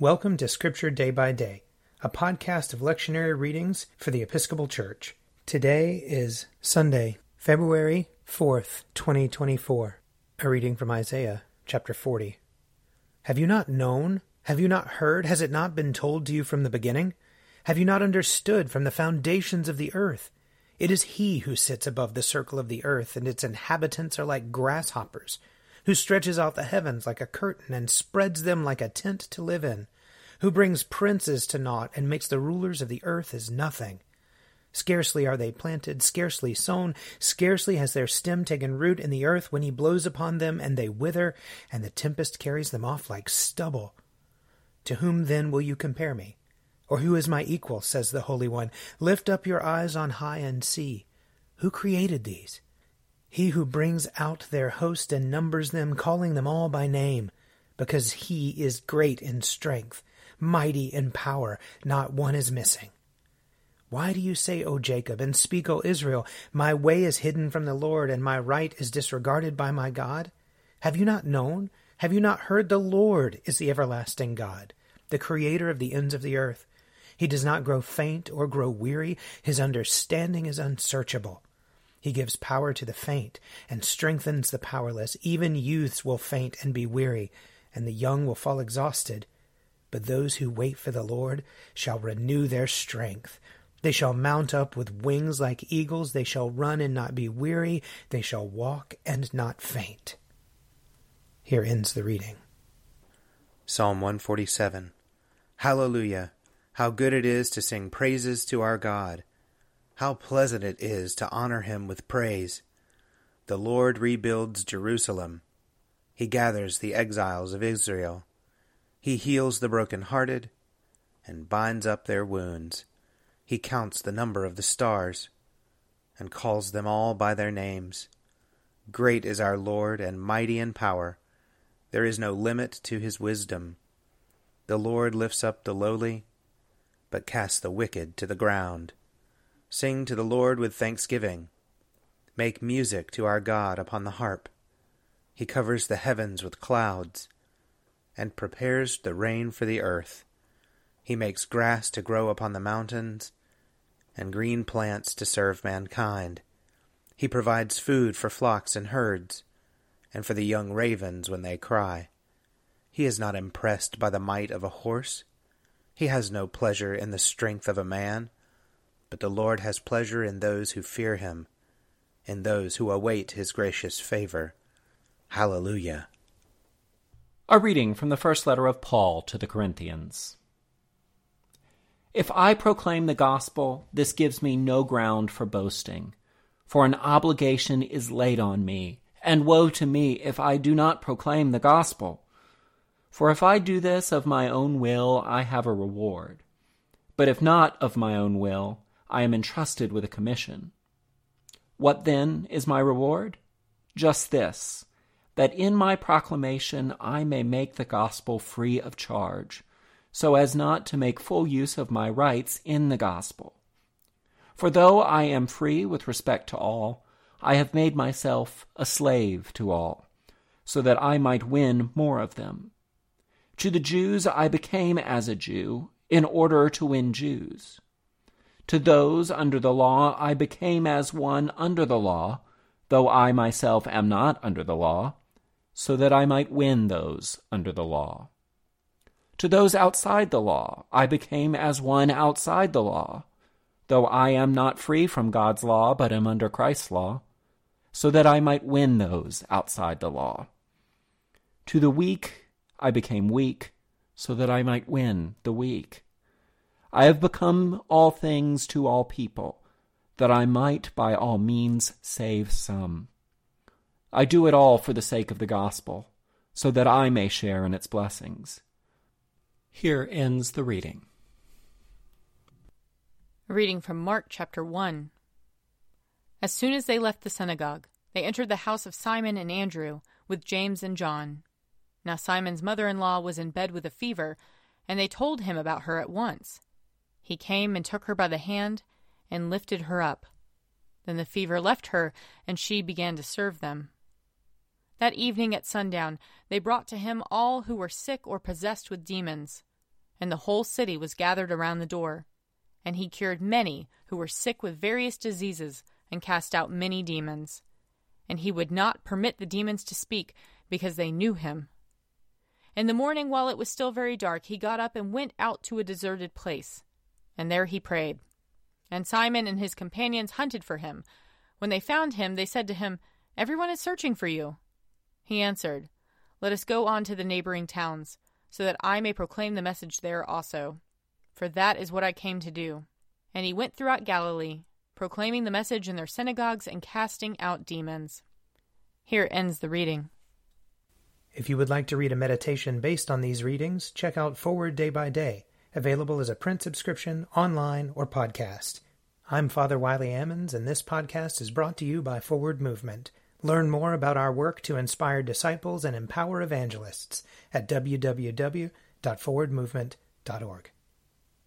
Welcome to Scripture Day by Day, a podcast of lectionary readings for the Episcopal Church. Today is Sunday, February 4th, 2024. A reading from Isaiah chapter 40. Have you not known? Have you not heard? Has it not been told to you from the beginning? Have you not understood from the foundations of the earth? It is he who sits above the circle of the earth, and its inhabitants are like grasshoppers who stretches out the heavens like a curtain and spreads them like a tent to live in, who brings princes to naught and makes the rulers of the earth as nothing. Scarcely are they planted, scarcely sown, scarcely has their stem taken root in the earth when he blows upon them, and they wither, and the tempest carries them off like stubble. To whom then will you compare me? Or who is my equal, says the Holy One? Lift up your eyes on high and see. Who created these? He who brings out their host and numbers them, calling them all by name, because he is great in strength, mighty in power, not one is missing. Why do you say, O Jacob, and speak, O Israel, My way is hidden from the Lord, and my right is disregarded by my God? Have you not known? Have you not heard? The Lord is the everlasting God, the creator of the ends of the earth. He does not grow faint or grow weary. His understanding is unsearchable. He gives power to the faint and strengthens the powerless. Even youths will faint and be weary, and the young will fall exhausted. But those who wait for the Lord shall renew their strength. They shall mount up with wings like eagles. They shall run and not be weary. They shall walk and not faint. Here ends the reading. Psalm 147 Hallelujah! How good it is to sing praises to our God! How pleasant it is to honor him with praise. The Lord rebuilds Jerusalem. He gathers the exiles of Israel. He heals the broken-hearted and binds up their wounds. He counts the number of the stars and calls them all by their names. Great is our Lord and mighty in power. There is no limit to his wisdom. The Lord lifts up the lowly, but casts the wicked to the ground. Sing to the Lord with thanksgiving. Make music to our God upon the harp. He covers the heavens with clouds and prepares the rain for the earth. He makes grass to grow upon the mountains and green plants to serve mankind. He provides food for flocks and herds and for the young ravens when they cry. He is not impressed by the might of a horse. He has no pleasure in the strength of a man but the Lord has pleasure in those who fear him, in those who await his gracious favor. Hallelujah. A reading from the first letter of Paul to the Corinthians. If I proclaim the gospel, this gives me no ground for boasting, for an obligation is laid on me, and woe to me if I do not proclaim the gospel. For if I do this of my own will, I have a reward. But if not of my own will, I am entrusted with a commission. What then is my reward? Just this that in my proclamation I may make the gospel free of charge, so as not to make full use of my rights in the gospel. For though I am free with respect to all, I have made myself a slave to all, so that I might win more of them. To the Jews I became as a Jew, in order to win Jews. To those under the law I became as one under the law, though I myself am not under the law, so that I might win those under the law. To those outside the law I became as one outside the law, though I am not free from God's law, but am under Christ's law, so that I might win those outside the law. To the weak I became weak, so that I might win the weak. I have become all things to all people, that I might by all means save some. I do it all for the sake of the gospel, so that I may share in its blessings. Here ends the reading. Reading from Mark chapter 1. As soon as they left the synagogue, they entered the house of Simon and Andrew with James and John. Now Simon's mother in law was in bed with a fever, and they told him about her at once. He came and took her by the hand and lifted her up. Then the fever left her, and she began to serve them. That evening at sundown, they brought to him all who were sick or possessed with demons, and the whole city was gathered around the door. And he cured many who were sick with various diseases, and cast out many demons. And he would not permit the demons to speak, because they knew him. In the morning, while it was still very dark, he got up and went out to a deserted place, and there he prayed. And Simon and his companions hunted for him. When they found him, they said to him, Everyone is searching for you. He answered, Let us go on to the neighboring towns, so that I may proclaim the message there also. For that is what I came to do. And he went throughout Galilee, proclaiming the message in their synagogues and casting out demons. Here ends the reading. If you would like to read a meditation based on these readings, check out Forward Day by Day, available as a print subscription, online, or podcast. I'm Father Wiley Ammons, and this podcast is brought to you by Forward Movement. Learn more about our work to inspire disciples and empower evangelists at www.forwardmovement.org.